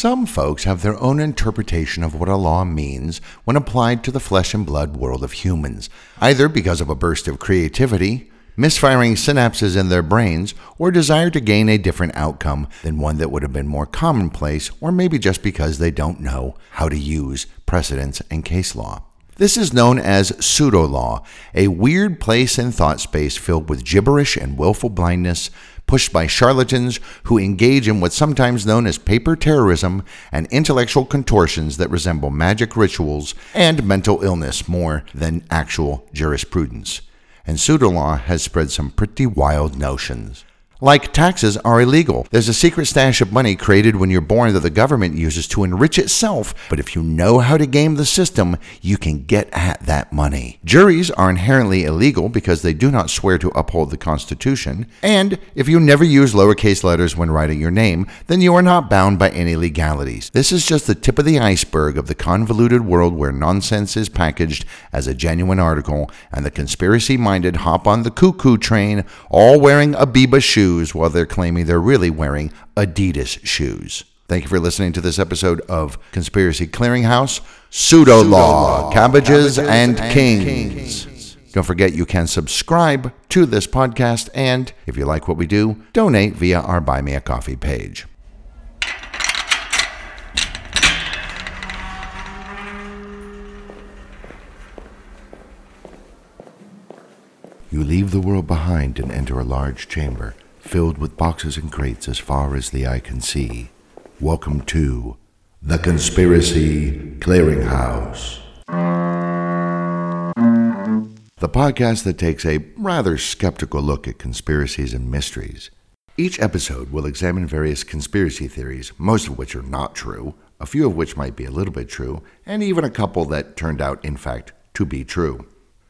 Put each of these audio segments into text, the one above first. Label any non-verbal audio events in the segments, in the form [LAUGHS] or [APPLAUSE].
Some folks have their own interpretation of what a law means when applied to the flesh and blood world of humans, either because of a burst of creativity, misfiring synapses in their brains, or desire to gain a different outcome than one that would have been more commonplace, or maybe just because they don't know how to use precedents and case law. This is known as pseudo law, a weird place in thought space filled with gibberish and willful blindness, pushed by charlatans who engage in what's sometimes known as paper terrorism and intellectual contortions that resemble magic rituals and mental illness more than actual jurisprudence. And pseudo law has spread some pretty wild notions. Like taxes are illegal. There's a secret stash of money created when you're born that the government uses to enrich itself. But if you know how to game the system, you can get at that money. Juries are inherently illegal because they do not swear to uphold the Constitution. And if you never use lowercase letters when writing your name, then you are not bound by any legalities. This is just the tip of the iceberg of the convoluted world where nonsense is packaged as a genuine article and the conspiracy minded hop on the cuckoo train, all wearing Abiba shoes shoes while they're claiming they're really wearing Adidas shoes. Thank you for listening to this episode of Conspiracy Clearinghouse Pseudo Law, Cabbages, and, and Kings. Kings. Don't forget you can subscribe to this podcast, and if you like what we do, donate via our Buy Me a Coffee page. You leave the world behind and enter a large chamber filled with boxes and crates as far as the eye can see. Welcome to the Conspiracy Clearinghouse. The podcast that takes a rather skeptical look at conspiracies and mysteries. Each episode will examine various conspiracy theories, most of which are not true, a few of which might be a little bit true, and even a couple that turned out, in fact, to be true.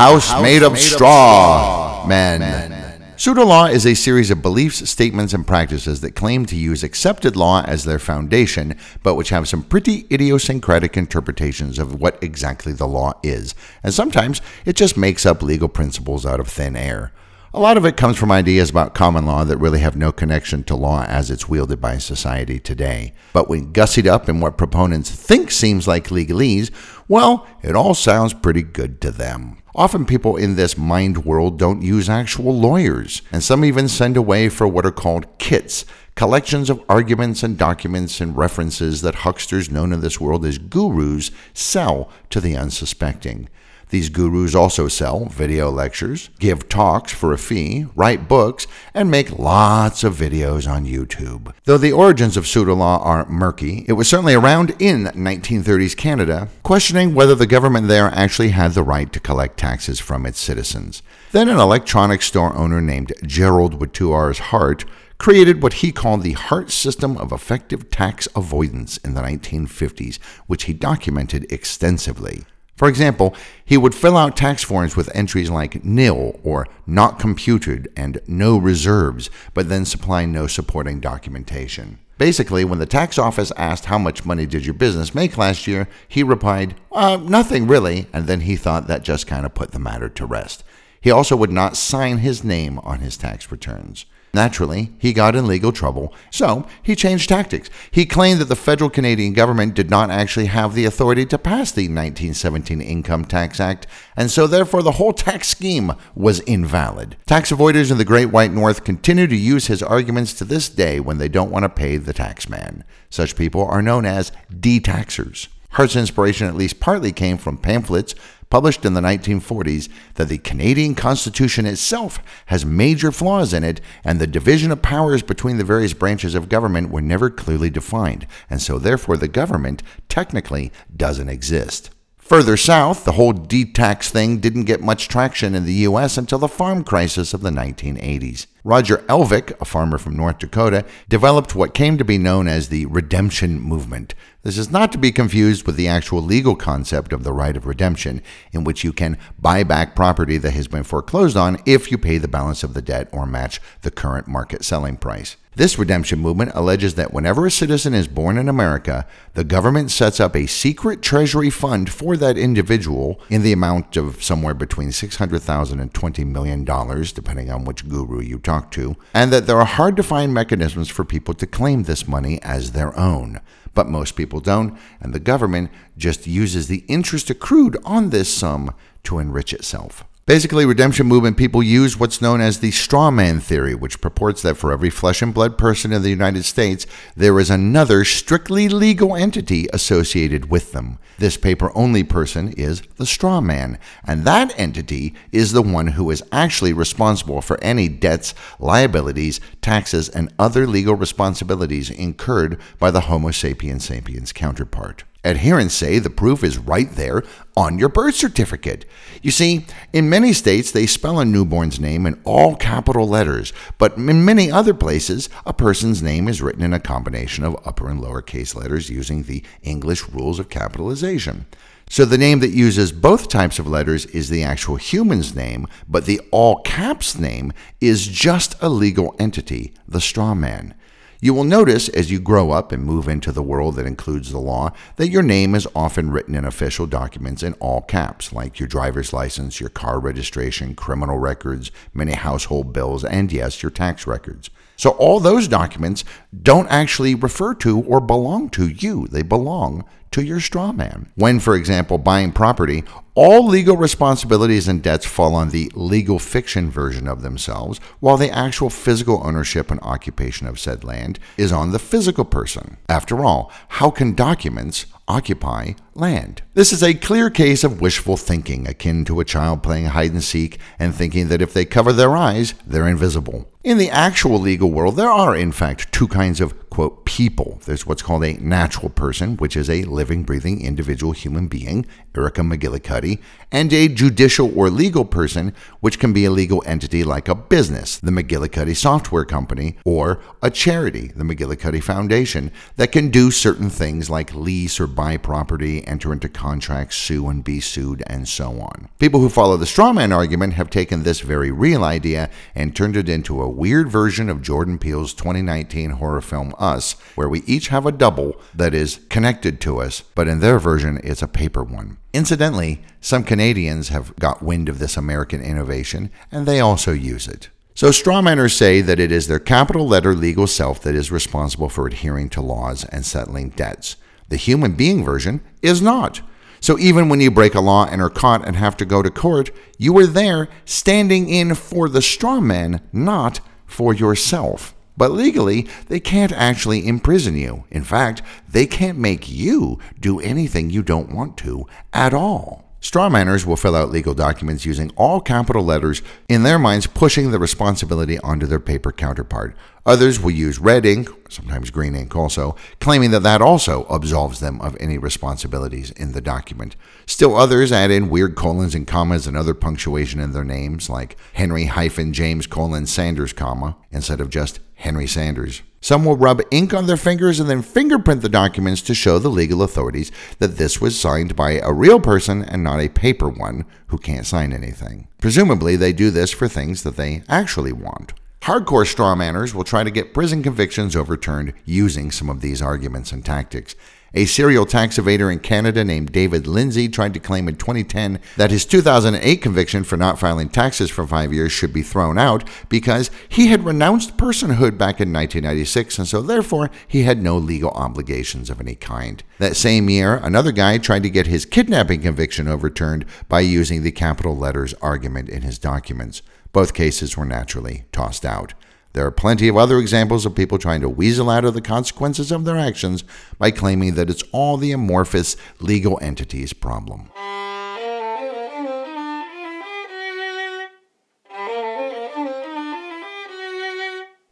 House, house made, of, made straw, of straw, men. men. Pseudo law is a series of beliefs, statements, and practices that claim to use accepted law as their foundation, but which have some pretty idiosyncratic interpretations of what exactly the law is. And sometimes it just makes up legal principles out of thin air. A lot of it comes from ideas about common law that really have no connection to law as it's wielded by society today. But when gussied up in what proponents think seems like legalese, well, it all sounds pretty good to them. Often people in this mind world don't use actual lawyers, and some even send away for what are called kits, collections of arguments and documents and references that hucksters known in this world as gurus sell to the unsuspecting. These gurus also sell video lectures, give talks for a fee, write books, and make lots of videos on YouTube. Though the origins of pseudo law are murky, it was certainly around in 1930s Canada, questioning whether the government there actually had the right to collect taxes from its citizens. Then an electronics store owner named Gerald with two R's Hart created what he called the Hart System of Effective Tax Avoidance in the 1950s, which he documented extensively. For example, he would fill out tax forms with entries like nil or not computed and no reserves, but then supply no supporting documentation. Basically, when the tax office asked how much money did your business make last year, he replied, uh, nothing really, and then he thought that just kind of put the matter to rest. He also would not sign his name on his tax returns. Naturally, he got in legal trouble, so he changed tactics. He claimed that the federal Canadian government did not actually have the authority to pass the 1917 Income Tax Act, and so therefore the whole tax scheme was invalid. Tax avoiders in the Great White North continue to use his arguments to this day when they don't want to pay the taxman. Such people are known as detaxers. Hart's inspiration at least partly came from pamphlets published in the 1940s that the Canadian Constitution itself has major flaws in it and the division of powers between the various branches of government were never clearly defined, and so therefore the government technically doesn't exist. Further south, the whole detax thing didn't get much traction in the U.S. until the farm crisis of the 1980s. Roger Elvick, a farmer from North Dakota, developed what came to be known as the redemption movement. This is not to be confused with the actual legal concept of the right of redemption, in which you can buy back property that has been foreclosed on if you pay the balance of the debt or match the current market selling price. This redemption movement alleges that whenever a citizen is born in America, the government sets up a secret treasury fund for that individual in the amount of somewhere between $600,000 and $20 million, depending on which guru you talk to, and that there are hard to find mechanisms for people to claim this money as their own. But most people don't, and the government just uses the interest accrued on this sum to enrich itself. Basically, redemption movement people use what's known as the straw man theory, which purports that for every flesh and blood person in the United States, there is another strictly legal entity associated with them. This paper only person is the straw man, and that entity is the one who is actually responsible for any debts, liabilities, taxes, and other legal responsibilities incurred by the Homo sapiens sapiens counterpart. Adherents say the proof is right there on your birth certificate. You see, in many states, they spell a newborn's name in all capital letters, but in many other places, a person's name is written in a combination of upper and lowercase letters using the English rules of capitalization. So the name that uses both types of letters is the actual human's name, but the all caps name is just a legal entity, the straw man. You will notice as you grow up and move into the world that includes the law that your name is often written in official documents in all caps, like your driver's license, your car registration, criminal records, many household bills, and yes, your tax records. So all those documents don't actually refer to or belong to you, they belong to your straw man. When, for example, buying property, all legal responsibilities and debts fall on the legal fiction version of themselves, while the actual physical ownership and occupation of said land is on the physical person. After all, how can documents occupy land. This is a clear case of wishful thinking, akin to a child playing hide and seek and thinking that if they cover their eyes, they're invisible. In the actual legal world, there are, in fact, two kinds of, quote, people. There's what's called a natural person, which is a living, breathing individual human being, Erica McGillicuddy, and a judicial or legal person, which can be a legal entity like a business, the McGillicuddy Software Company, or a charity, the McGillicuddy Foundation, that can do certain things like lease or buy property, enter into contracts, sue and be sued, and so on. People who follow the strawman argument have taken this very real idea and turned it into a weird version of Jordan Peele's 2019 horror film Us, where we each have a double that is connected to us, but in their version, it's a paper one. Incidentally, some Canadians have got wind of this American innovation, and they also use it. So, strawmanners say that it is their capital letter legal self that is responsible for adhering to laws and settling debts. The human being version is not. So even when you break a law and are caught and have to go to court, you were there standing in for the straw man, not for yourself. But legally, they can't actually imprison you. In fact, they can't make you do anything you don't want to at all. Strawmanners will fill out legal documents using all capital letters, in their minds, pushing the responsibility onto their paper counterpart. Others will use red ink, sometimes green ink also, claiming that that also absolves them of any responsibilities in the document. Still others add in weird colons and commas and other punctuation in their names, like Henry hyphen James colon Sanders comma, instead of just Henry Sanders. Some will rub ink on their fingers and then fingerprint the documents to show the legal authorities that this was signed by a real person and not a paper one who can't sign anything. Presumably, they do this for things that they actually want. Hardcore strawmanners will try to get prison convictions overturned using some of these arguments and tactics. A serial tax evader in Canada named David Lindsay tried to claim in 2010 that his 2008 conviction for not filing taxes for five years should be thrown out because he had renounced personhood back in 1996 and so therefore he had no legal obligations of any kind. That same year, another guy tried to get his kidnapping conviction overturned by using the capital letters argument in his documents. Both cases were naturally tossed out. There are plenty of other examples of people trying to weasel out of the consequences of their actions by claiming that it's all the amorphous legal entity's problem.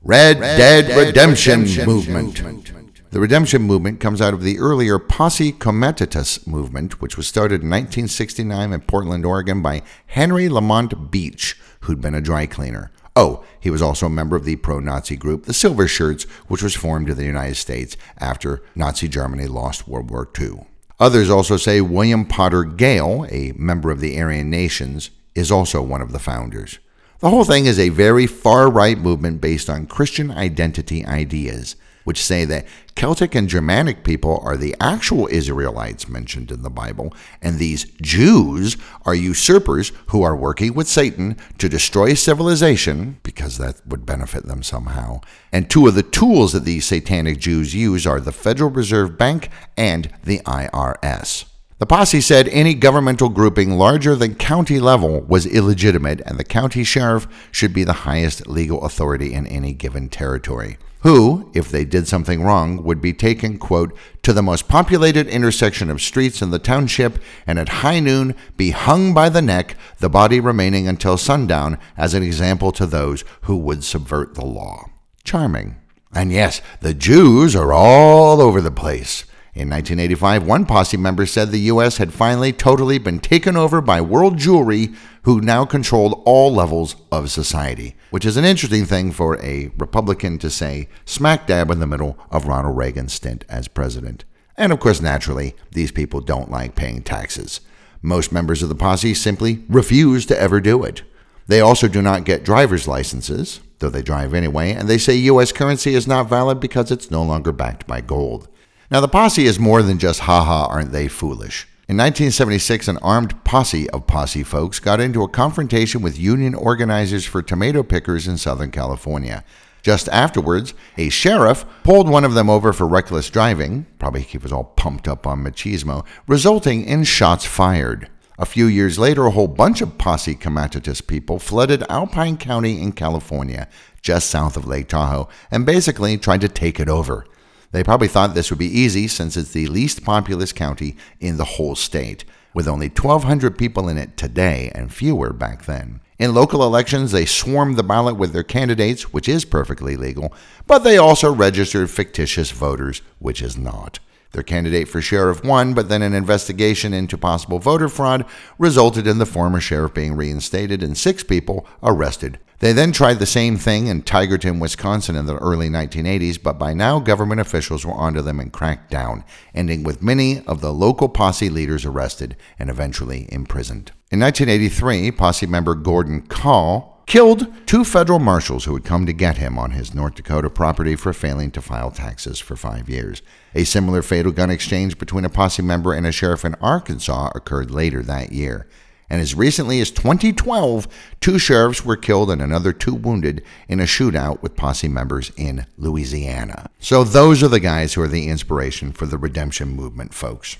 Red, Red Dead, Dead, Redemption, Redemption Movement. Movement. The redemption movement comes out of the earlier Posse Comitatus movement, which was started in 1969 in Portland, Oregon by Henry Lamont Beach, who'd been a dry cleaner. Oh, he was also a member of the pro Nazi group, the Silver Shirts, which was formed in the United States after Nazi Germany lost World War II. Others also say William Potter Gale, a member of the Aryan Nations, is also one of the founders. The whole thing is a very far right movement based on Christian identity ideas which say that Celtic and Germanic people are the actual Israelites mentioned in the Bible, and these Jews are usurpers who are working with Satan to destroy civilization, because that would benefit them somehow. And two of the tools that these satanic Jews use are the Federal Reserve Bank and the IRS. The posse said any governmental grouping larger than county level was illegitimate, and the county sheriff should be the highest legal authority in any given territory who, if they did something wrong, would be taken, quote, to the most populated intersection of streets in the township and at high noon be hung by the neck, the body remaining until sundown as an example to those who would subvert the law. Charming. And yes, the Jews are all over the place. In 1985, one posse member said the U.S. had finally totally been taken over by world Jewry who now controlled all levels of society, which is an interesting thing for a Republican to say smack dab in the middle of Ronald Reagan's stint as president. And of course, naturally, these people don't like paying taxes. Most members of the posse simply refuse to ever do it. They also do not get driver's licenses, though they drive anyway, and they say U.S. currency is not valid because it's no longer backed by gold. Now, the posse is more than just haha, aren't they foolish? In 1976, an armed posse of posse folks got into a confrontation with union organizers for tomato pickers in Southern California. Just afterwards, a sheriff pulled one of them over for reckless driving, probably he was all pumped up on machismo, resulting in shots fired. A few years later, a whole bunch of posse comitatus people flooded Alpine County in California, just south of Lake Tahoe, and basically tried to take it over. They probably thought this would be easy since it's the least populous county in the whole state, with only 1,200 people in it today and fewer back then. In local elections, they swarmed the ballot with their candidates, which is perfectly legal, but they also registered fictitious voters, which is not. Their candidate for sheriff won, but then an investigation into possible voter fraud resulted in the former sheriff being reinstated and six people arrested they then tried the same thing in Tigerton, Wisconsin in the early 1980s, but by now government officials were onto them and cracked down, ending with many of the local posse leaders arrested and eventually imprisoned. In 1983, posse member Gordon Kahl killed two federal marshals who had come to get him on his North Dakota property for failing to file taxes for five years. A similar fatal gun exchange between a posse member and a sheriff in Arkansas occurred later that year and as recently as 2012, two sheriffs were killed and another two wounded in a shootout with posse members in Louisiana. So, those are the guys who are the inspiration for the redemption movement, folks.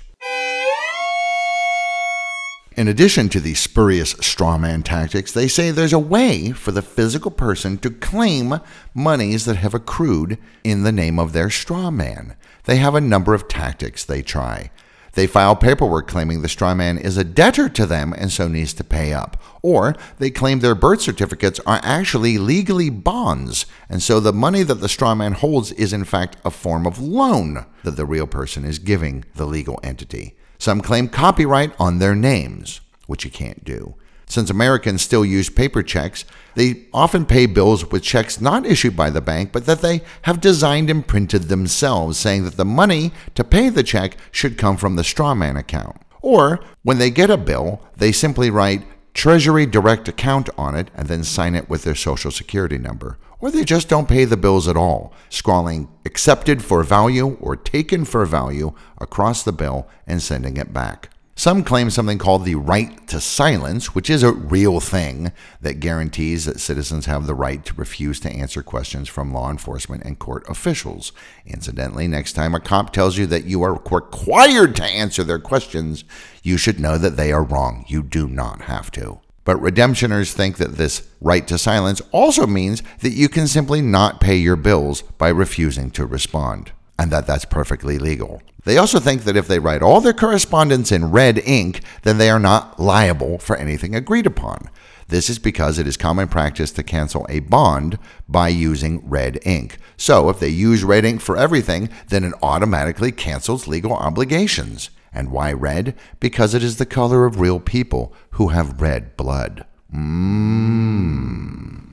In addition to these spurious strawman tactics, they say there's a way for the physical person to claim monies that have accrued in the name of their strawman. They have a number of tactics they try. They file paperwork claiming the straw man is a debtor to them and so needs to pay up. Or they claim their birth certificates are actually legally bonds, and so the money that the straw man holds is in fact a form of loan that the real person is giving the legal entity. Some claim copyright on their names, which you can't do. Since Americans still use paper checks, they often pay bills with checks not issued by the bank, but that they have designed and printed themselves, saying that the money to pay the check should come from the strawman account. Or, when they get a bill, they simply write Treasury Direct Account on it and then sign it with their Social Security number. Or they just don't pay the bills at all, scrawling accepted for value or taken for value across the bill and sending it back. Some claim something called the right to silence, which is a real thing that guarantees that citizens have the right to refuse to answer questions from law enforcement and court officials. Incidentally, next time a cop tells you that you are required to answer their questions, you should know that they are wrong. You do not have to. But redemptioners think that this right to silence also means that you can simply not pay your bills by refusing to respond and that that's perfectly legal. They also think that if they write all their correspondence in red ink, then they are not liable for anything agreed upon. This is because it is common practice to cancel a bond by using red ink. So, if they use red ink for everything, then it automatically cancels legal obligations. And why red? Because it is the color of real people who have red blood. Mmm.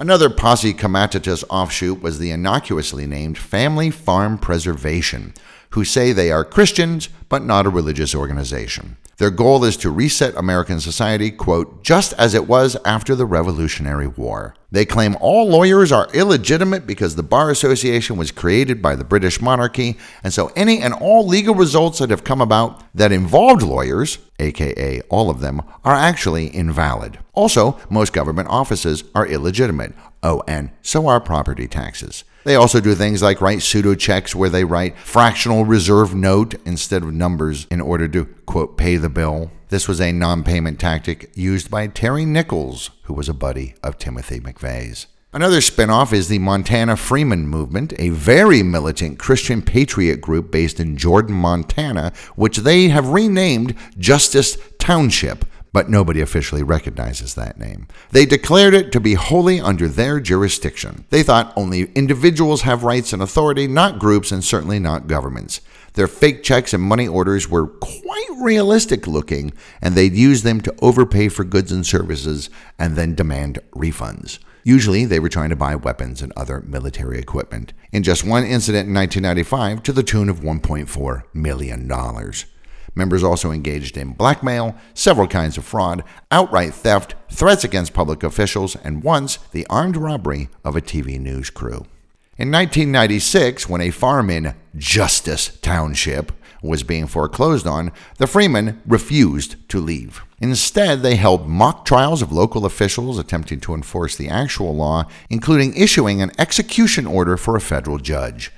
Another posse comitatus offshoot was the innocuously named Family Farm Preservation, who say they are Christians but not a religious organization. Their goal is to reset American society, quote, just as it was after the Revolutionary War. They claim all lawyers are illegitimate because the Bar Association was created by the British monarchy, and so any and all legal results that have come about that involved lawyers, aka all of them, are actually invalid. Also, most government offices are illegitimate. Oh, and so are property taxes. They also do things like write pseudo checks where they write fractional reserve note instead of numbers in order to, quote, pay the bill. This was a non payment tactic used by Terry Nichols, who was a buddy of Timothy McVeigh's. Another spinoff is the Montana Freeman Movement, a very militant Christian patriot group based in Jordan, Montana, which they have renamed Justice Township but nobody officially recognizes that name. They declared it to be wholly under their jurisdiction. They thought only individuals have rights and authority, not groups, and certainly not governments. Their fake checks and money orders were quite realistic looking, and they'd use them to overpay for goods and services and then demand refunds. Usually, they were trying to buy weapons and other military equipment. In just one incident in 1995, to the tune of $1.4 million. Members also engaged in blackmail, several kinds of fraud, outright theft, threats against public officials, and once the armed robbery of a TV news crew. In 1996, when a farm in Justice Township was being foreclosed on, the Freemen refused to leave. Instead, they held mock trials of local officials attempting to enforce the actual law, including issuing an execution order for a federal judge.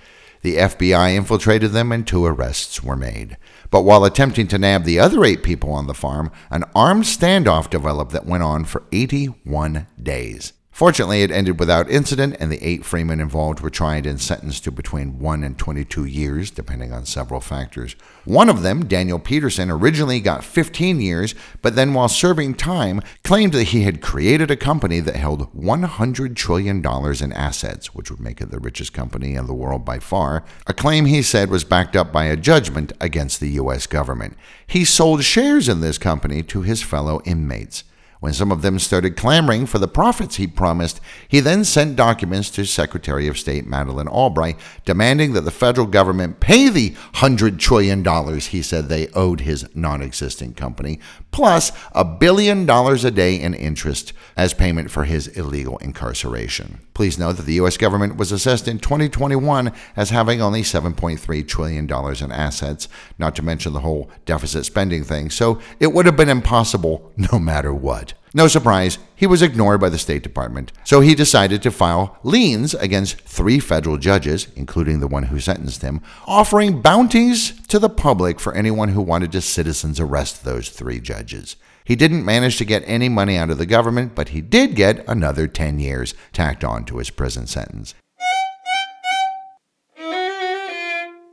The FBI infiltrated them and two arrests were made. But while attempting to nab the other eight people on the farm, an armed standoff developed that went on for 81 days. Fortunately, it ended without incident, and the eight freemen involved were tried and sentenced to between 1 and 22 years, depending on several factors. One of them, Daniel Peterson, originally got 15 years, but then while serving time, claimed that he had created a company that held $100 trillion in assets, which would make it the richest company in the world by far, a claim he said was backed up by a judgment against the U.S. government. He sold shares in this company to his fellow inmates. When some of them started clamoring for the profits he promised, he then sent documents to Secretary of State Madeleine Albright demanding that the federal government pay the $100 trillion he said they owed his non existent company, plus a billion dollars a day in interest as payment for his illegal incarceration. Please note that the U.S. government was assessed in 2021 as having only $7.3 trillion in assets, not to mention the whole deficit spending thing, so it would have been impossible [LAUGHS] no matter what. No surprise, he was ignored by the State Department, so he decided to file liens against three federal judges, including the one who sentenced him, offering bounties to the public for anyone who wanted to citizens arrest those three judges. He didn't manage to get any money out of the government, but he did get another 10 years tacked on to his prison sentence.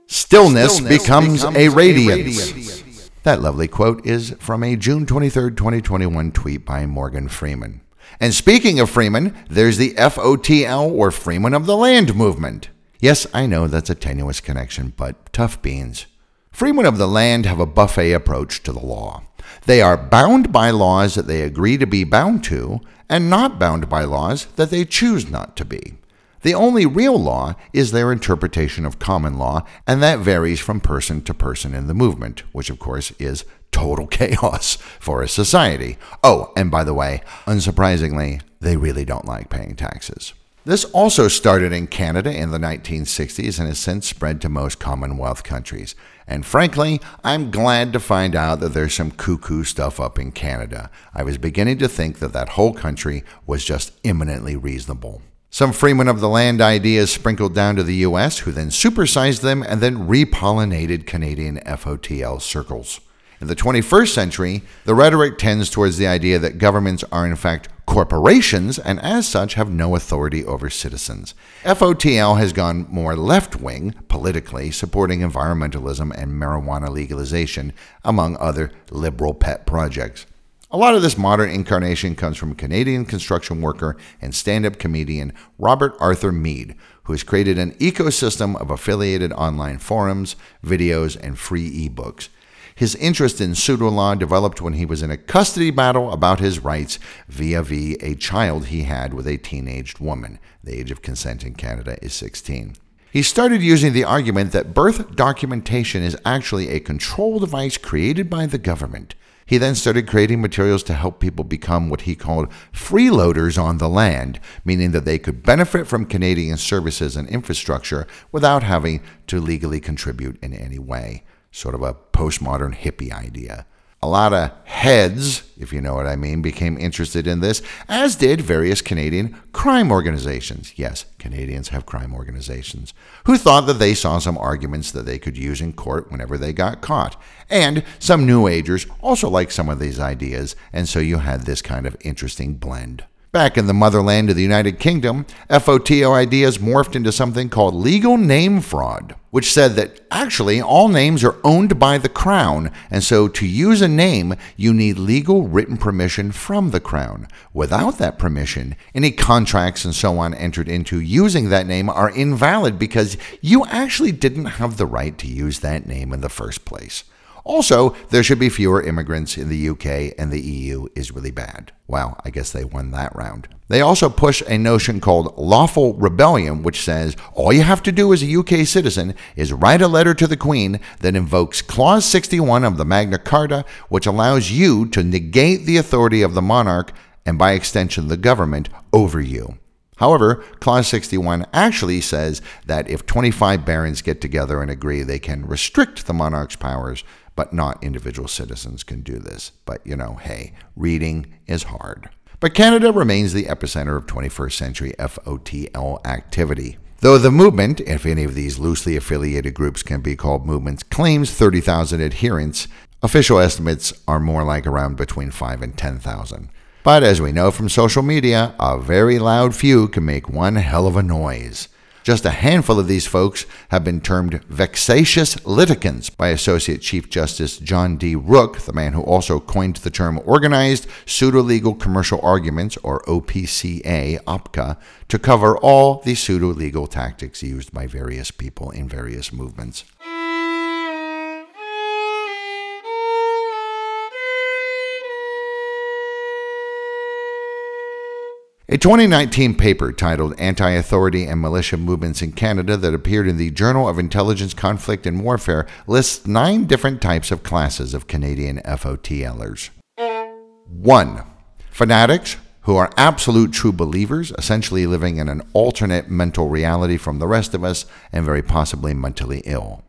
Stillness, Stillness becomes, becomes, a radiance. A radiance. That lovely quote is from a June 23, 2021 tweet by Morgan Freeman. And speaking of Freeman, there's the FOTL or Freeman of the Land movement. Yes, I know that's a tenuous connection, but tough beans. Freemen of the land have a buffet approach to the law. They are bound by laws that they agree to be bound to, and not bound by laws that they choose not to be. The only real law is their interpretation of common law, and that varies from person to person in the movement, which of course is total [LAUGHS] chaos for a society. Oh, and by the way, unsurprisingly, they really don't like paying taxes. This also started in Canada in the 1960s and has since spread to most Commonwealth countries. And frankly, I'm glad to find out that there's some cuckoo stuff up in Canada. I was beginning to think that that whole country was just eminently reasonable. Some freemen of the land ideas sprinkled down to the US, who then supersized them and then repollinated Canadian FOTL circles. In the 21st century, the rhetoric tends towards the idea that governments are in fact corporations and as such have no authority over citizens. FOTL has gone more left wing politically, supporting environmentalism and marijuana legalization, among other liberal pet projects. A lot of this modern incarnation comes from Canadian construction worker and stand up comedian Robert Arthur Mead, who has created an ecosystem of affiliated online forums, videos, and free ebooks. His interest in pseudo law developed when he was in a custody battle about his rights via v a child he had with a teenaged woman. The age of consent in Canada is 16. He started using the argument that birth documentation is actually a control device created by the government. He then started creating materials to help people become what he called freeloaders on the land, meaning that they could benefit from Canadian services and infrastructure without having to legally contribute in any way. Sort of a postmodern hippie idea. A lot of heads, if you know what I mean, became interested in this, as did various Canadian crime organizations. Yes, Canadians have crime organizations, who thought that they saw some arguments that they could use in court whenever they got caught. And some New Agers also liked some of these ideas, and so you had this kind of interesting blend. Back in the motherland of the United Kingdom, FOTL ideas morphed into something called legal name fraud, which said that actually all names are owned by the Crown, and so to use a name, you need legal written permission from the Crown. Without that permission, any contracts and so on entered into using that name are invalid because you actually didn't have the right to use that name in the first place. Also, there should be fewer immigrants in the UK, and the EU is really bad. Wow, I guess they won that round. They also push a notion called lawful rebellion, which says all you have to do as a UK citizen is write a letter to the Queen that invokes Clause 61 of the Magna Carta, which allows you to negate the authority of the monarch and, by extension, the government over you. However, Clause 61 actually says that if 25 barons get together and agree, they can restrict the monarch's powers but not individual citizens can do this. But, you know, hey, reading is hard. But Canada remains the epicenter of 21st century FOTL activity. Though the movement, if any of these loosely affiliated groups can be called movements, claims 30,000 adherents, official estimates are more like around between 5 and 10,000. But as we know from social media, a very loud few can make one hell of a noise. Just a handful of these folks have been termed vexatious litigants by Associate Chief Justice John D. Rooke, the man who also coined the term Organized Pseudo Legal Commercial Arguments, or OPCA, OPCA, to cover all the pseudo legal tactics used by various people in various movements. A 2019 paper titled Anti Authority and Militia Movements in Canada that appeared in the Journal of Intelligence, Conflict, and Warfare lists nine different types of classes of Canadian FOTLers. 1. Fanatics who are absolute true believers, essentially living in an alternate mental reality from the rest of us and very possibly mentally ill.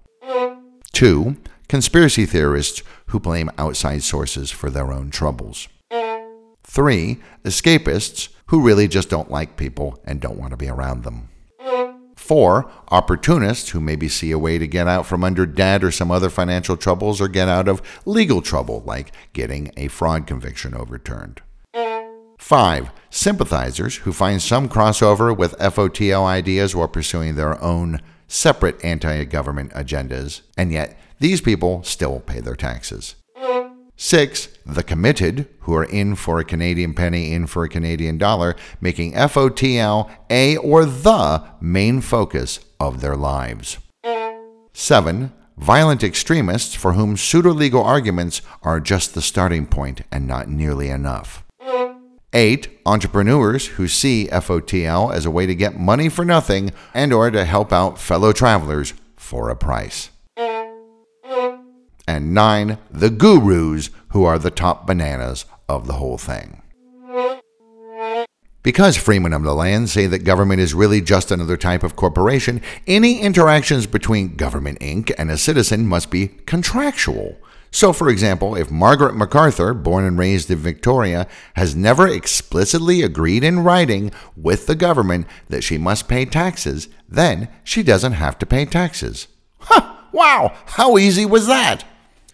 2. Conspiracy theorists who blame outside sources for their own troubles. 3. Escapists who really just don't like people and don't want to be around them. Four, opportunists who maybe see a way to get out from under debt or some other financial troubles or get out of legal trouble, like getting a fraud conviction overturned. Five, sympathizers who find some crossover with FOTL ideas while pursuing their own separate anti government agendas, and yet these people still pay their taxes. Six, the committed, who are in for a Canadian penny, in for a Canadian dollar, making FOTL a or the main focus of their lives. Seven, violent extremists for whom pseudo legal arguments are just the starting point and not nearly enough. Eight, entrepreneurs who see FOTL as a way to get money for nothing and or to help out fellow travelers for a price and nine, the gurus, who are the top bananas of the whole thing. Because freemen of the land say that government is really just another type of corporation, any interactions between Government Inc. and a citizen must be contractual. So, for example, if Margaret MacArthur, born and raised in Victoria, has never explicitly agreed in writing with the government that she must pay taxes, then she doesn't have to pay taxes. Huh, wow, how easy was that?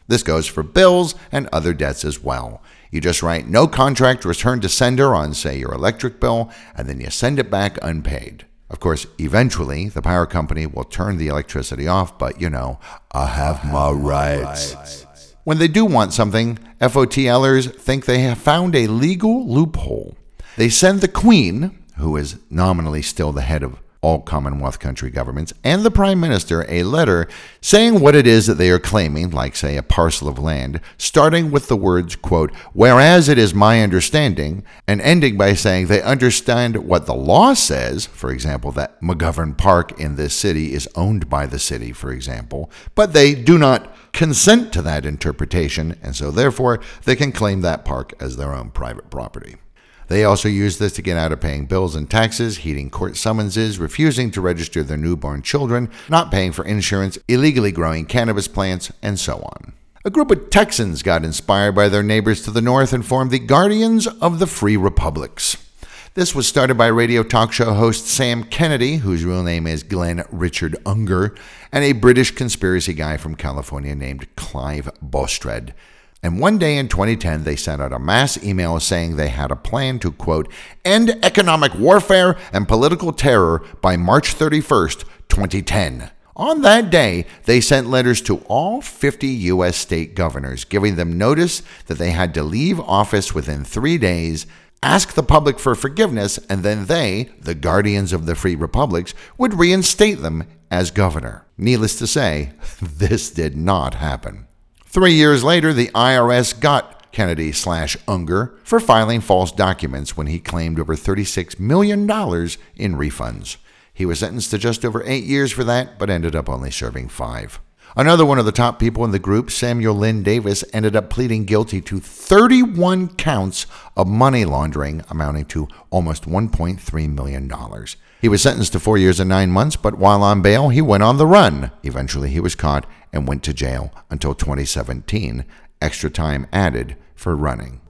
This goes for bills and other debts as well. You just write no contract returned to sender on, say, your electric bill, and then you send it back unpaid. Of course, eventually the power company will turn the electricity off, but you know, I have, my, rights. rights. When they do want something, FOTLers think they have found a legal loophole. They send the Queen, who is nominally still the head of all Commonwealth country governments, and the Prime Minister a letter saying what it is that they are claiming, like, say, a parcel of land, starting with the words, quote, whereas it is my understanding, and ending by saying they understand what the law says, for example, that McGovern Park in this city is owned by the city, for example, but they do not consent to that interpretation, and so therefore they can claim that park as their own private property. They also use this to get out of paying bills and taxes, heeding court summonses, refusing to register their newborn children, not paying for insurance, illegally growing cannabis plants, and so on. A group of Texans got inspired by their neighbors to the north and formed the Guardians of the Free Republics. This was started by radio talk show host Sam Kennedy, whose real name is Glenn Richard Unger, and a British conspiracy guy from California named Clive Boustred. And one day in 2010, they sent out a mass email saying they had a plan to, quote, end economic warfare and political terror by March 31st, 2010. On that day, they sent letters to all 50 U.S. state governors, giving them notice that they had to leave office within three days, ask the public for forgiveness, and then they, the guardians of the free republics, would reinstate them as governor. Needless to say, [LAUGHS] this did not happen. Three years later, the IRS got Kennedy slash Unger for filing false documents when he claimed over $36 million in refunds. He was sentenced to just over eight years for that, but ended up only serving five. Another one of the top people in the group, Samuel Lynn Davis, ended up pleading guilty to 31 counts of money laundering, amounting to almost $1.3 million. He was sentenced to four years and nine months, but while on bail, he went on the run. Eventually, he was caught and went to jail until 2017, extra time added for running.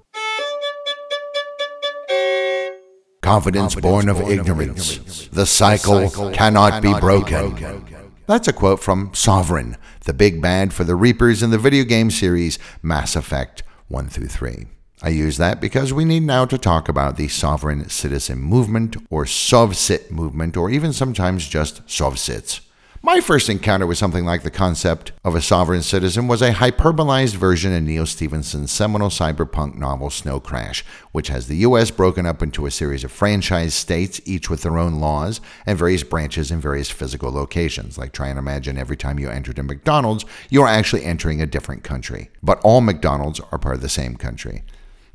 Confidence, Confidence born, of, born ignorance. of ignorance. The cycle, the cycle cannot, cannot, be broken. Be broken. That's a quote from Sovereign, the big bad for the Reapers in the video game series Mass Effect 1 through 3. I use that because we need now to talk about the sovereign citizen movement or Sovcit movement or even sometimes just Sovcits. My first encounter with something like the concept of a sovereign citizen was a hyperbolized version in Neal Stephenson's seminal cyberpunk novel Snow Crash, which has the US broken up into a series of franchise states, each with their own laws and various branches in various physical locations. Like try and imagine every time you entered a McDonald's, you're actually entering a different country. But all McDonald's are part of the same country.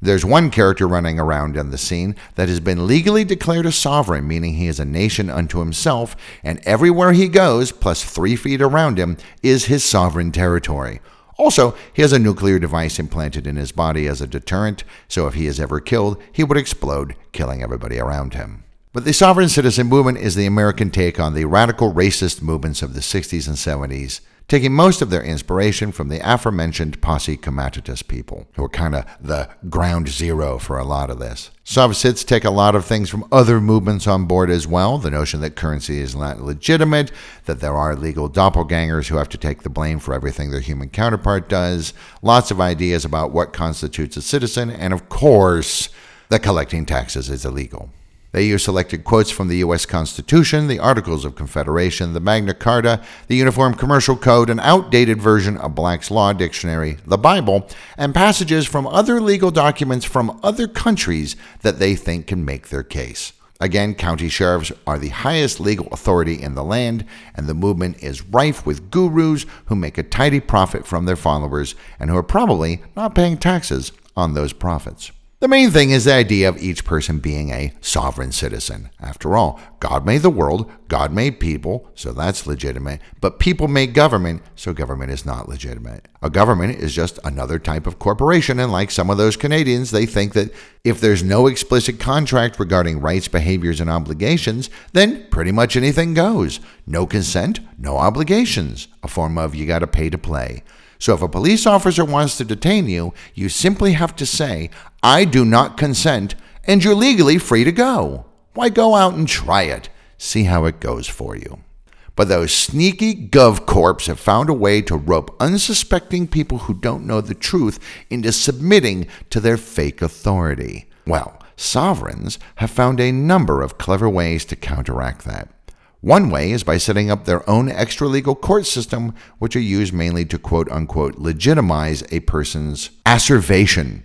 There's one character running around in the scene that has been legally declared a sovereign, meaning he is a nation unto himself, and everywhere he goes, plus three feet around him, is his sovereign territory. Also, he has a nuclear device implanted in his body as a deterrent, so if he is ever killed, he would explode, killing everybody around him. But the sovereign citizen movement is the American take on the radical racist movements of the 60s and 70s taking most of their inspiration from the aforementioned Posse Comitatus people, who are kind of the ground zero for a lot of this. Sovcits take a lot of things from other movements on board as well. The notion that currency is not legitimate, that there are legal doppelgangers who have to take the blame for everything their human counterpart does, lots of ideas about what constitutes a citizen, and of course, that collecting taxes is illegal. They use selected quotes from the U.S. Constitution, the Articles of Confederation, the Magna Carta, the Uniform Commercial Code, an outdated version of Black's Law Dictionary, the Bible, and passages from other legal documents from other countries that they think can make their case. Again, county sheriffs are the highest legal authority in the land, and the movement is rife with gurus who make a tidy profit from their followers and who are probably not paying taxes on those profits. The main thing is the idea of each person being a sovereign citizen. After all, God made the world, God made people, so that's legitimate, but people make government, so government is not legitimate. A government is just another type of corporation, and like some of those Canadians, they think that if there's no explicit contract regarding rights, behaviors, and obligations, then pretty much anything goes. No consent, no obligations, a form of you gotta pay to play. So if a police officer wants to detain you, you simply have to say, I do not consent, and you're legally free to go. Why go out and try it? See how it goes for you. But those sneaky GovCorps have found a way to rope unsuspecting people who don't know the truth into submitting to their fake authority. Well, sovereigns have found a number of clever ways to counteract that. One way is by setting up their own extra legal court system, which are used mainly to quote unquote legitimize a person's asservation,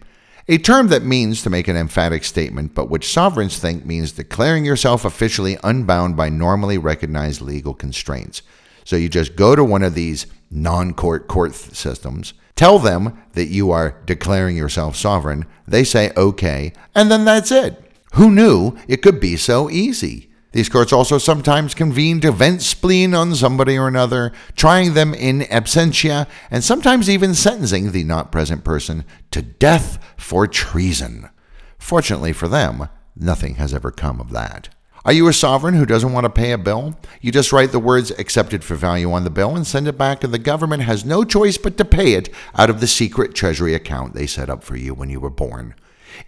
a term that means to make an emphatic statement, but which sovereigns think means declaring yourself officially unbound by normally recognized legal constraints. So you just go to one of these non court court systems, tell them that you are declaring yourself sovereign, they say okay, and then that's it. Who knew it could be so easy? These courts also sometimes convene to vent spleen on somebody or another, trying them in absentia, and sometimes even sentencing the not present person to death for treason. Fortunately for them, nothing has ever come of that. Are you a sovereign who doesn't want to pay a bill? You just write the words accepted for value on the bill and send it back, and the government has no choice but to pay it out of the secret treasury account they set up for you when you were born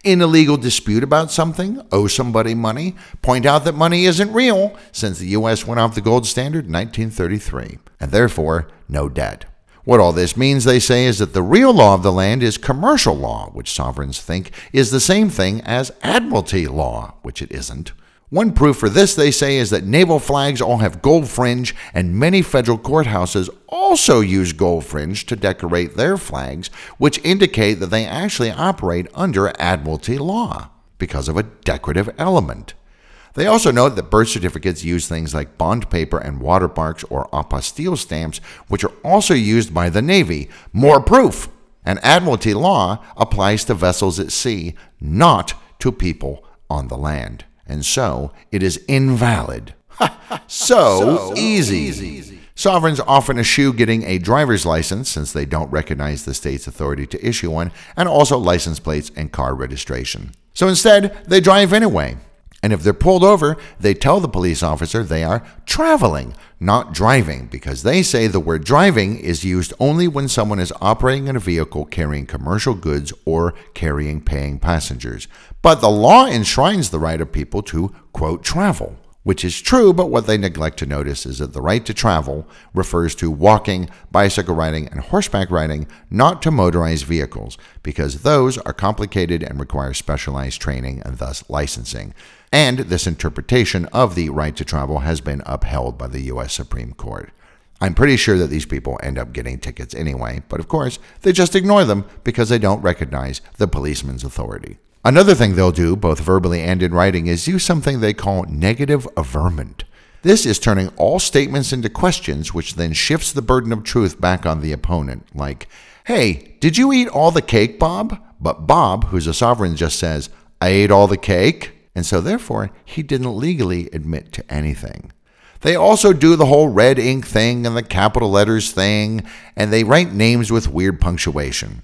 in a legal dispute about something, owe somebody money, point out that money isn't real since the U.S. went off the gold standard in 1933, and therefore no debt. What all this means, they say, is that the real law of the land is commercial law, which sovereigns think is the same thing as admiralty law, which it isn't. One proof for this, they say, is that naval flags all have gold fringe, and many federal courthouses also use gold fringe to decorate their flags, which indicate that they actually operate under Admiralty law because of a decorative element. They also note that birth certificates use things like bond paper and watermarks or apostille stamps, which are also used by the Navy. More proof! And Admiralty law applies to vessels at sea, not to people on the land and so it is invalid. [LAUGHS] so, so easy. easy. Sovereigns often eschew getting a driver's license since they don't recognize the state's authority to issue one, and also license plates and car registration. So instead, they drive anyway. And if they're pulled over, they tell the police officer they are traveling, not driving, because they say the word driving is used only when someone is operating in a vehicle carrying commercial goods or carrying paying passengers. But the law enshrines the right of people to, quote, travel which is true, but what they neglect to notice is that the right to travel refers to walking, bicycle riding, and horseback riding, not to motorized vehicles, because those are complicated and require specialized training and thus licensing. And this interpretation of the right to travel has been upheld by the U.S. Supreme Court. I'm pretty sure that these people end up getting tickets anyway, but of course, they just ignore them because they don't recognize the policeman's authority. Another thing they'll do, both verbally and in writing, is use something they call negative averment. This is turning all statements into questions, which then shifts the burden of truth back on the opponent. Like, hey, did you eat all the cake, Bob? But Bob, who's a sovereign, just says, I ate all the cake. And so, therefore, he didn't legally admit to anything. They also do the whole red ink thing and the capital letters thing, and they write names with weird punctuation.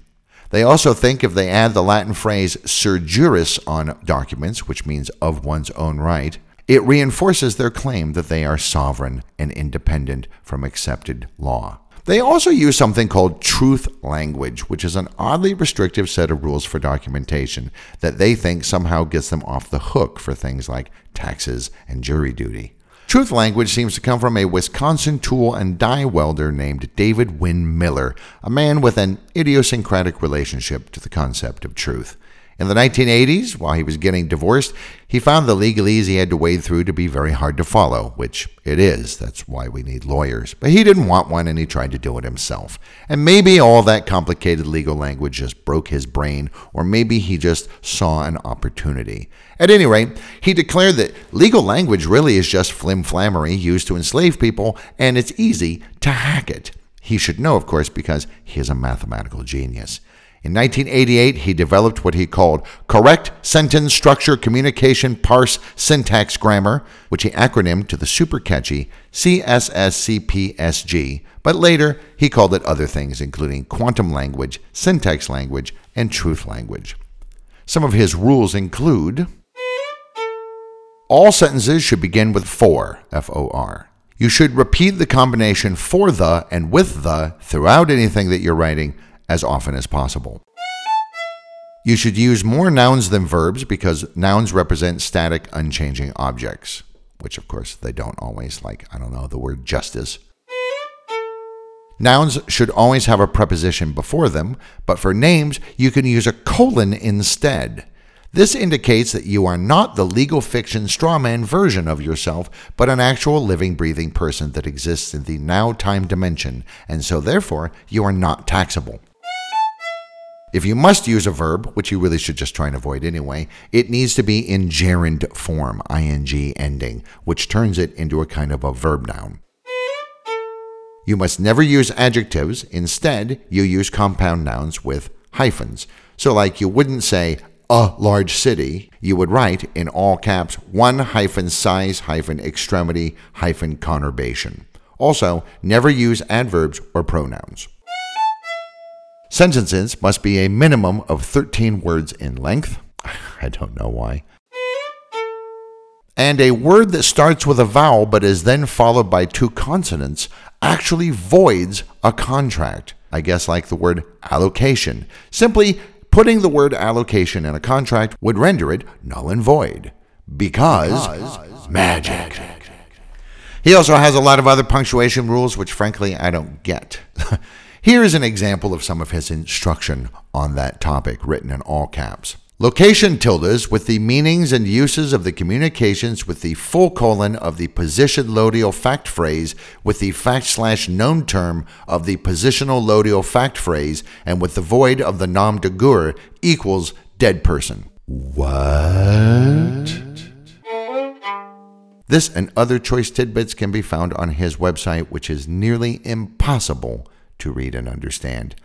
They also think if they add the Latin phrase "sui juris" on documents, which means of one's own right, it reinforces their claim that they are sovereign and independent from accepted law. They also use something called truth language, which is an oddly restrictive set of rules for documentation that they think somehow gets them off the hook for things like taxes and jury duty. Truth language seems to come from a Wisconsin tool and die welder named David Wynn Miller, a man with an idiosyncratic relationship to the concept of truth. In the 1980s, while he was getting divorced, he found the legalese he had to wade through to be very hard to follow, which it is. That's why we need lawyers. But he didn't want one and he tried to do it himself. And maybe all that complicated legal language just broke his brain, or maybe he just saw an opportunity. At any rate, he declared that legal language really is just flimflammery used to enslave people, and it's easy to hack it. He should know, of course, because he is a mathematical genius. In 1988, he developed what he called Correct Sentence Structure Communication Parse Syntax Grammar, which he acronymed to the super catchy CSSCPSG, but later he called it other things, including quantum language, syntax language, and truth language. Some of his rules include all sentences should begin with for, F O R. You should repeat the combination for the and with the throughout anything that you're writing as often as possible. You should use more nouns than verbs because nouns represent static, unchanging objects, which of course they don't always, like, I don't know, the word justice. Nouns should always have a preposition before them, but for names, you can use a colon instead. This indicates that you are not the legal fiction strawman version of yourself, but an actual living, breathing person that exists in the now time dimension, and so therefore you are not taxable. If you must use a verb, which you really should just try and avoid anyway, it needs to be in gerund form, ing ending, which turns it into a kind of a verb noun. You must never use adjectives. Instead, you use compound nouns with hyphens. So, like, you wouldn't say, a large city, you would write in all caps one hyphen size hyphen extremity hyphen conurbation. Also, never use adverbs or pronouns. Sentences must be a minimum of 13 words in length. I don't know why. And a word that starts with a vowel but is then followed by two consonants actually voids a contract. I guess like the word allocation. Simply Putting the word allocation in a contract would render it null and void. Because, because magic. magic. He also has a lot of other punctuation rules, which frankly I don't get. [LAUGHS] Here is an example of some of his instruction on that topic, written in all caps. Location tildes with the meanings and uses of the communications with the full colon of the position loadial fact phrase with the fact slash known term of the positional loadial fact phrase and with the void of the nom de guerre equals dead person. What? This and other choice tidbits can be found on his website, which is nearly impossible to read and understand.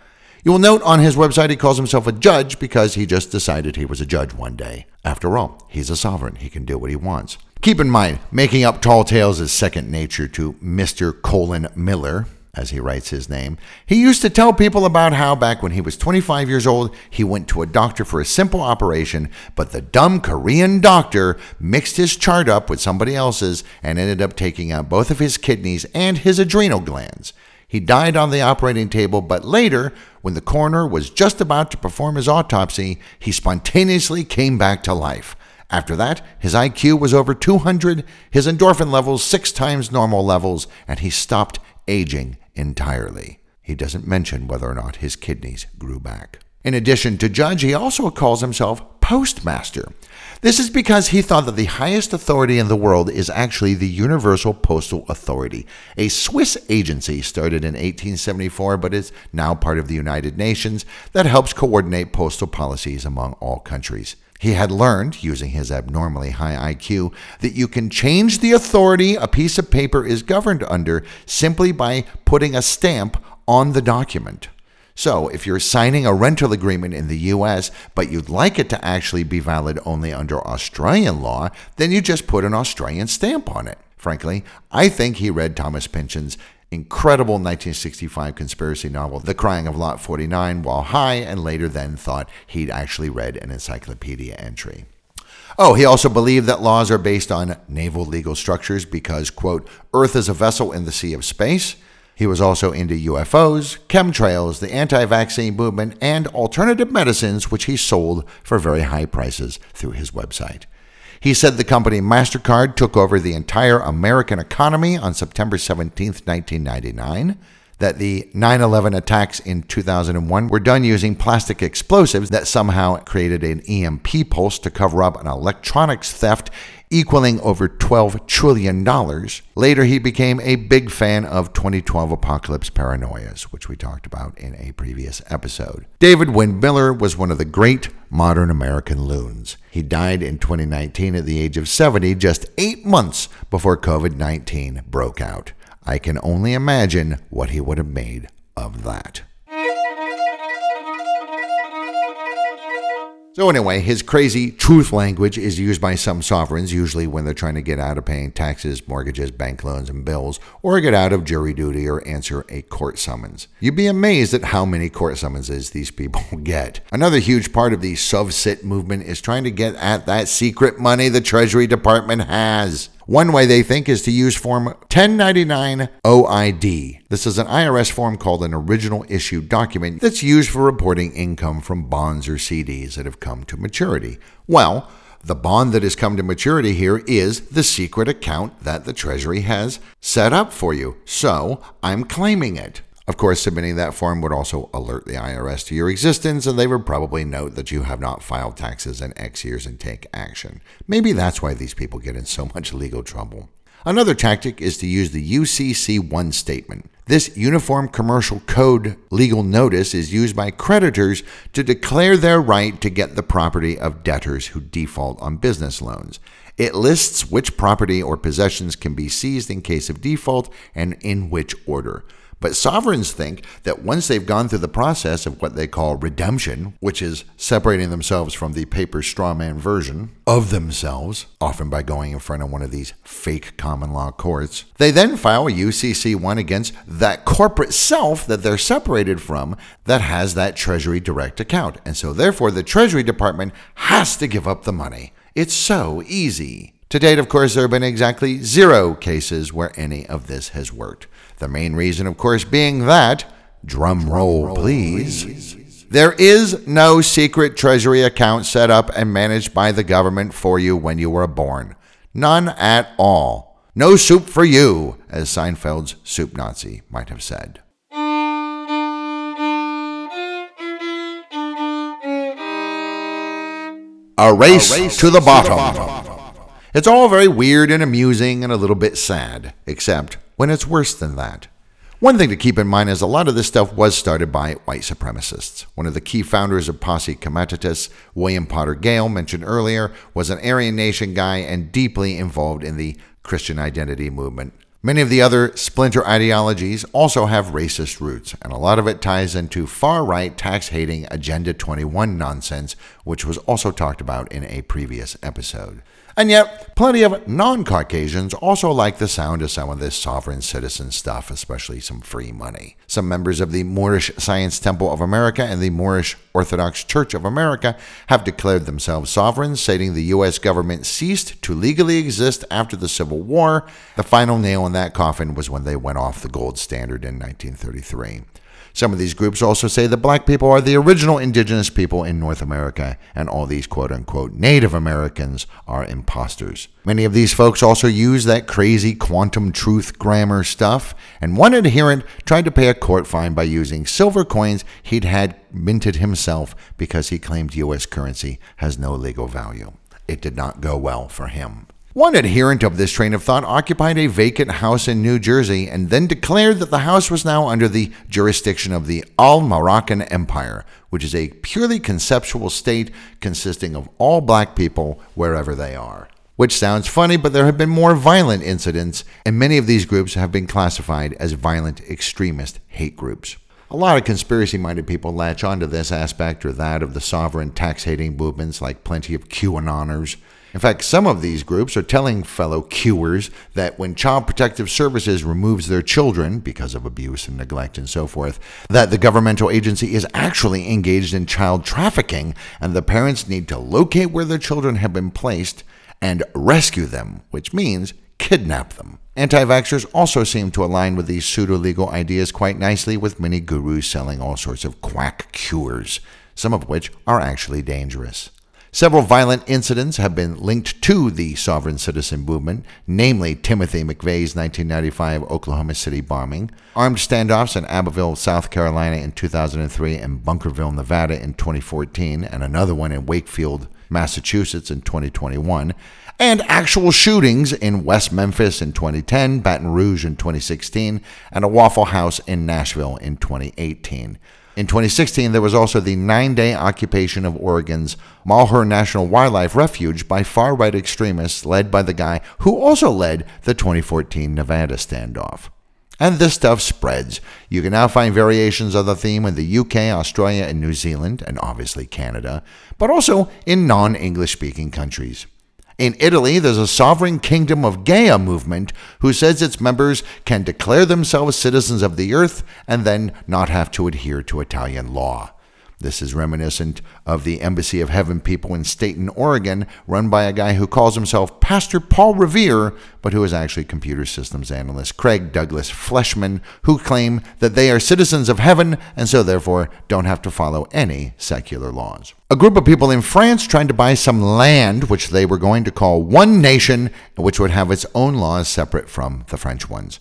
You will note on his website he calls himself a judge because he just decided he was a judge one day. After all, he's a sovereign. He can do what he wants. Keep in mind, making up tall tales is second nature to Mr. Colin Miller, as he writes his name. He used to tell people about how back when he was 25 years old, he went to a doctor for a simple operation, but the dumb Korean doctor mixed his chart up with somebody else's and ended up taking out both of his kidneys and his adrenal glands. He died on the operating table, but later, when the coroner was just about to perform his autopsy, he spontaneously came back to life. After that, his IQ was over 200, his endorphin levels six times normal levels, and he stopped aging entirely. He doesn't mention whether or not his kidneys grew back. In addition to judge, he also calls himself postmaster. This is because he thought that the highest authority in the world is actually the Universal Postal Authority, a Swiss agency started in 1874 but is now part of the United Nations that helps coordinate postal policies among all countries. He had learned, using his abnormally high IQ, that you can change the authority a piece of paper is governed under simply by putting a stamp on the document. So, if you're signing a rental agreement in the US, but you'd like it to actually be valid only under Australian law, then you just put an Australian stamp on it. Frankly, I think he read Thomas Pynchon's incredible 1965 conspiracy novel, The Crying of Lot 49, while high, and later then thought he'd actually read an encyclopedia entry. Oh, he also believed that laws are based on naval legal structures because, quote, Earth is a vessel in the sea of space. He was also into UFOs, chemtrails, the anti vaccine movement, and alternative medicines, which he sold for very high prices through his website. He said the company MasterCard took over the entire American economy on September 17, 1999 that the 9 11 attacks in 2001 were done using plastic explosives that somehow created an EMP pulse to cover up an electronics theft equaling over $12 trillion. Later, he became a big fan of 2012 apocalypse paranoias, which we talked about in a previous episode. David Wynn Miller was one of the great modern American loons. He died in 2019 at the age of 70, just eight months before COVID 19 broke out. I can only imagine what he would have made of that. So, anyway, his crazy truth language is used by some sovereigns, usually when they're trying to get out of paying taxes, mortgages, bank loans, and bills, or get out of jury duty or answer a court summons. You'd be amazed at how many court summonses these people [LAUGHS] get. Another huge part of the SovCit movement is trying to get at that secret money the Treasury Department has. One way they think is to use Form 1099 OID. This is an IRS form called an original issue document that's used for reporting income from bonds or CDs that have come to maturity. Well, the bond that has come to maturity here is the secret account that the Treasury has set up for you. So I'm claiming it. Of course, submitting that form would also alert the IRS to your existence, and they would probably note that you have not filed taxes in X years and take action. Maybe that's why these people get in so much legal trouble. Another tactic is to use the UCC 1 statement. This Uniform Commercial Code legal notice is used by creditors to declare their right to get the property of debtors who default on business loans. It lists which property or possessions can be seized in case of default and in which order. But sovereigns think that once they've gone through the process of what they call redemption, which is separating themselves from the paper straw man version of themselves, often by going in front of one of these fake common law courts, they then file a UCC 1 against that corporate self that they're separated from that has that Treasury direct account. And so, therefore, the Treasury Department has to give up the money. It's so easy. To date, of course, there have been exactly zero cases where any of this has worked. The main reason, of course, being that, drum roll please, there is no secret treasury account set up and managed by the government for you when you were born. None at all. No soup for you, as Seinfeld's soup Nazi might have said. A race, a race to the bottom. To the bottom. It's all very weird and amusing and a little bit sad, except when it's worse than that. One thing to keep in mind is a lot of this stuff was started by white supremacists. One of the key founders of Posse Comitatus, William Potter Gale, mentioned earlier, was an Aryan Nation guy and deeply involved in the Christian identity movement. Many of the other splinter ideologies also have racist roots, and a lot of it ties into far right tax hating Agenda 21 nonsense, which was also talked about in a previous episode. And yet, plenty of non Caucasians also like the sound of some of this sovereign citizen stuff, especially some free money. Some members of the Moorish Science Temple of America and the Moorish Orthodox Church of America have declared themselves sovereigns, stating the U.S. government ceased to legally exist after the Civil War. The final nail in that coffin was when they went off the gold standard in 1933. Some of these groups also say that black people are the original indigenous people in North America, and all these quote unquote Native Americans are imposters. Many of these folks also use that crazy quantum truth grammar stuff, and one adherent tried to pay a court fine by using silver coins he'd had minted himself because he claimed U.S. currency has no legal value. It did not go well for him. One adherent of this train of thought occupied a vacant house in New Jersey and then declared that the house was now under the jurisdiction of the Al Moroccan Empire, which is a purely conceptual state consisting of all black people wherever they are. Which sounds funny, but there have been more violent incidents, and many of these groups have been classified as violent extremist hate groups. A lot of conspiracy minded people latch onto this aspect or that of the sovereign tax hating movements, like plenty of QAnoners in fact, some of these groups are telling fellow Qers that when Child Protective Services removes their children because of abuse and neglect and so forth, that the governmental agency is actually engaged in child trafficking and the parents need to locate where their children have been placed and rescue them, which means kidnap them. Anti vaxxers also seem to align with these pseudo legal ideas quite nicely, with many gurus selling all sorts of quack cures, some of which are actually dangerous. Several violent incidents have been linked to the sovereign citizen movement, namely Timothy McVeigh's 1995 Oklahoma City bombing, armed standoffs in Abbeville, South Carolina in 2003, and Bunkerville, Nevada in 2014, and another one in Wakefield, Massachusetts in 2021, and actual shootings in West Memphis in 2010, Baton Rouge in 2016, and a Waffle House in Nashville in 2018. In 2016, there was also the nine day occupation of Oregon's Malheur National Wildlife Refuge by far right extremists led by the guy who also led the 2014 Nevada standoff. And this stuff spreads. You can now find variations of the theme in the UK, Australia, and New Zealand, and obviously Canada, but also in non English speaking countries. In Italy, there's a sovereign kingdom of Gaia movement who says its members can declare themselves citizens of the earth and then not have to adhere to Italian law. This is reminiscent of the Embassy of Heaven people in Stayton, Oregon, run by a guy who calls himself Pastor Paul Revere, but who is actually computer systems analyst Craig Douglas Fleshman, who claim that they are citizens of heaven and so therefore don't have to follow any secular laws. A group of people in France tried to buy some land which they were going to call One Nation, which would have its own laws separate from the French ones.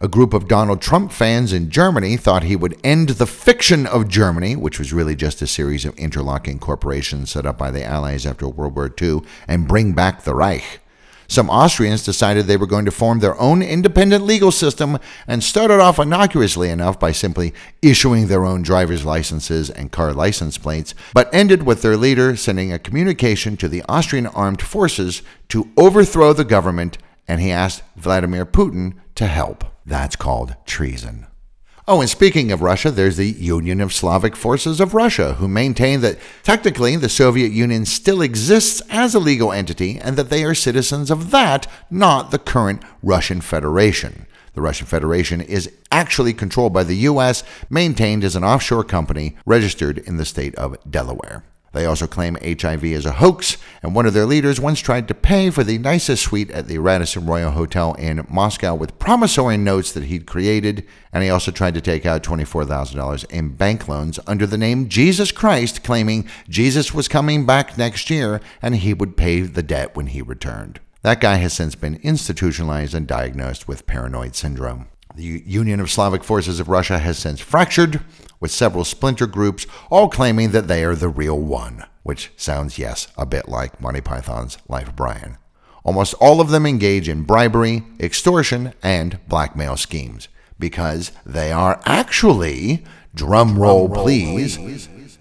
A group of Donald Trump fans in Germany thought he would end the fiction of Germany, which was really just a series of interlocking corporations set up by the Allies after World War II, and bring back the Reich. Some Austrians decided they were going to form their own independent legal system and started off innocuously enough by simply issuing their own driver's licenses and car license plates, but ended with their leader sending a communication to the Austrian armed forces to overthrow the government, and he asked Vladimir Putin to help. That's called treason. Oh, and speaking of Russia, there's the Union of Slavic Forces of Russia, who maintain that technically the Soviet Union still exists as a legal entity and that they are citizens of that, not the current Russian Federation. The Russian Federation is actually controlled by the U.S., maintained as an offshore company registered in the state of Delaware. They also claim HIV is a hoax, and one of their leaders once tried to pay for the nicest suite at the Radisson Royal Hotel in Moscow with promissory notes that he'd created, and he also tried to take out $24,000 in bank loans under the name Jesus Christ, claiming Jesus was coming back next year and he would pay the debt when he returned. That guy has since been institutionalized and diagnosed with paranoid syndrome. The Union of Slavic Forces of Russia has since fractured, with several splinter groups all claiming that they are the real one, which sounds, yes, a bit like Monty Python's Life of Brian. Almost all of them engage in bribery, extortion, and blackmail schemes because they are actually, drum roll, please,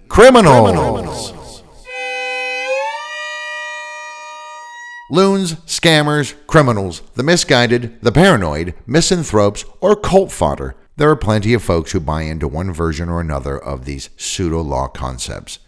criminals. criminals. Loons, scammers, criminals, the misguided, the paranoid, misanthropes, or cult fodder there are plenty of folks who buy into one version or another of these pseudo law concepts.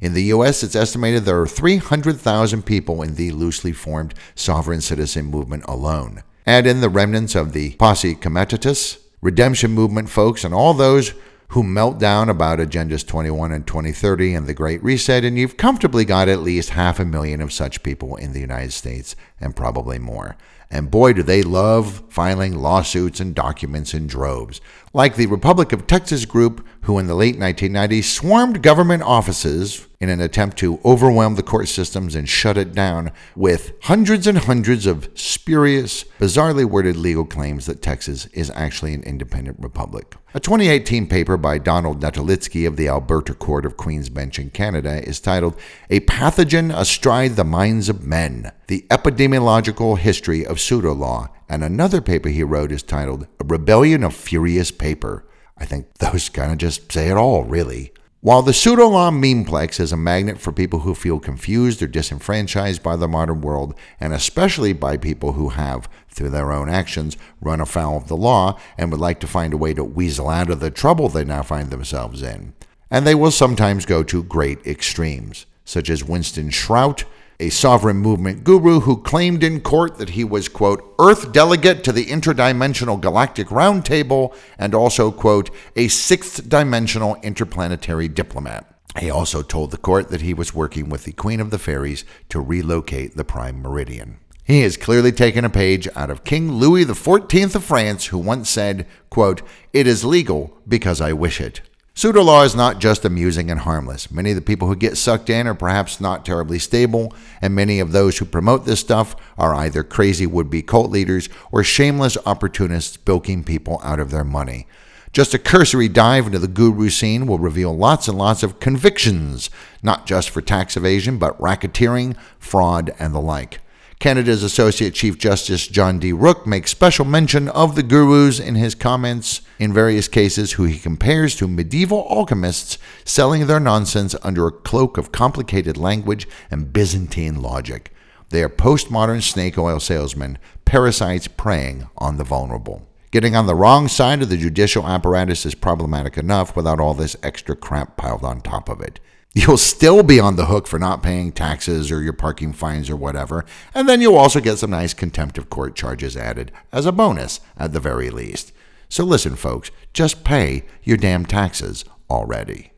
In the U.S., it's estimated there are 300,000 people in the loosely formed sovereign citizen movement alone. Add in the remnants of the posse comitatus, redemption movement folks, and all those who melt down about Agendas 21 and 2030 and the Great Reset, and you've comfortably got at least half a million of such people in the United States and probably more. And boy, do they love filing lawsuits and documents in droves. Like the Republic of Texas group, who in the late 1990s swarmed government offices in an attempt to overwhelm the court systems and shut it down with hundreds and hundreds of spurious, bizarrely worded legal claims that Texas is actually an independent republic. A 2018 paper by Donald Netolitzky of the Alberta Court of Queen's Bench in Canada is titled A Pathogen Astride the Minds of Men The Epidemiological History of Pseudo Law. And another paper he wrote is titled A Rebellion of Furious Paper. I think those kind of just say it all, really. While the pseudo-law memeplex is a magnet for people who feel confused or disenfranchised by the modern world, and especially by people who have, through their own actions, run afoul of the law and would like to find a way to weasel out of the trouble they now find themselves in. And they will sometimes go to great extremes, such as Winston Shrout a sovereign movement guru who claimed in court that he was, quote, Earth delegate to the Interdimensional Galactic Roundtable and also, quote, a sixth dimensional interplanetary diplomat. He also told the court that he was working with the Queen of the Fairies to relocate the Prime Meridian. He has clearly taken a page out of King Louis XIV of France, who once said, quote, It is legal because I wish it. Pseudo law is not just amusing and harmless. Many of the people who get sucked in are perhaps not terribly stable, and many of those who promote this stuff are either crazy would be cult leaders or shameless opportunists bilking people out of their money. Just a cursory dive into the guru scene will reveal lots and lots of convictions, not just for tax evasion, but racketeering, fraud, and the like. Canada's Associate Chief Justice John D. Rooke makes special mention of the gurus in his comments in various cases, who he compares to medieval alchemists selling their nonsense under a cloak of complicated language and Byzantine logic. They are postmodern snake oil salesmen, parasites preying on the vulnerable. Getting on the wrong side of the judicial apparatus is problematic enough without all this extra crap piled on top of it. You'll still be on the hook for not paying taxes or your parking fines or whatever, and then you'll also get some nice contempt of court charges added as a bonus at the very least. So listen, folks, just pay your damn taxes already.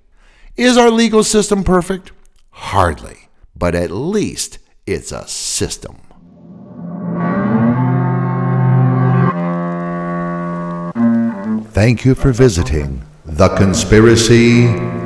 Is our legal system perfect? Hardly, but at least it's a system. Thank you for visiting The Conspiracy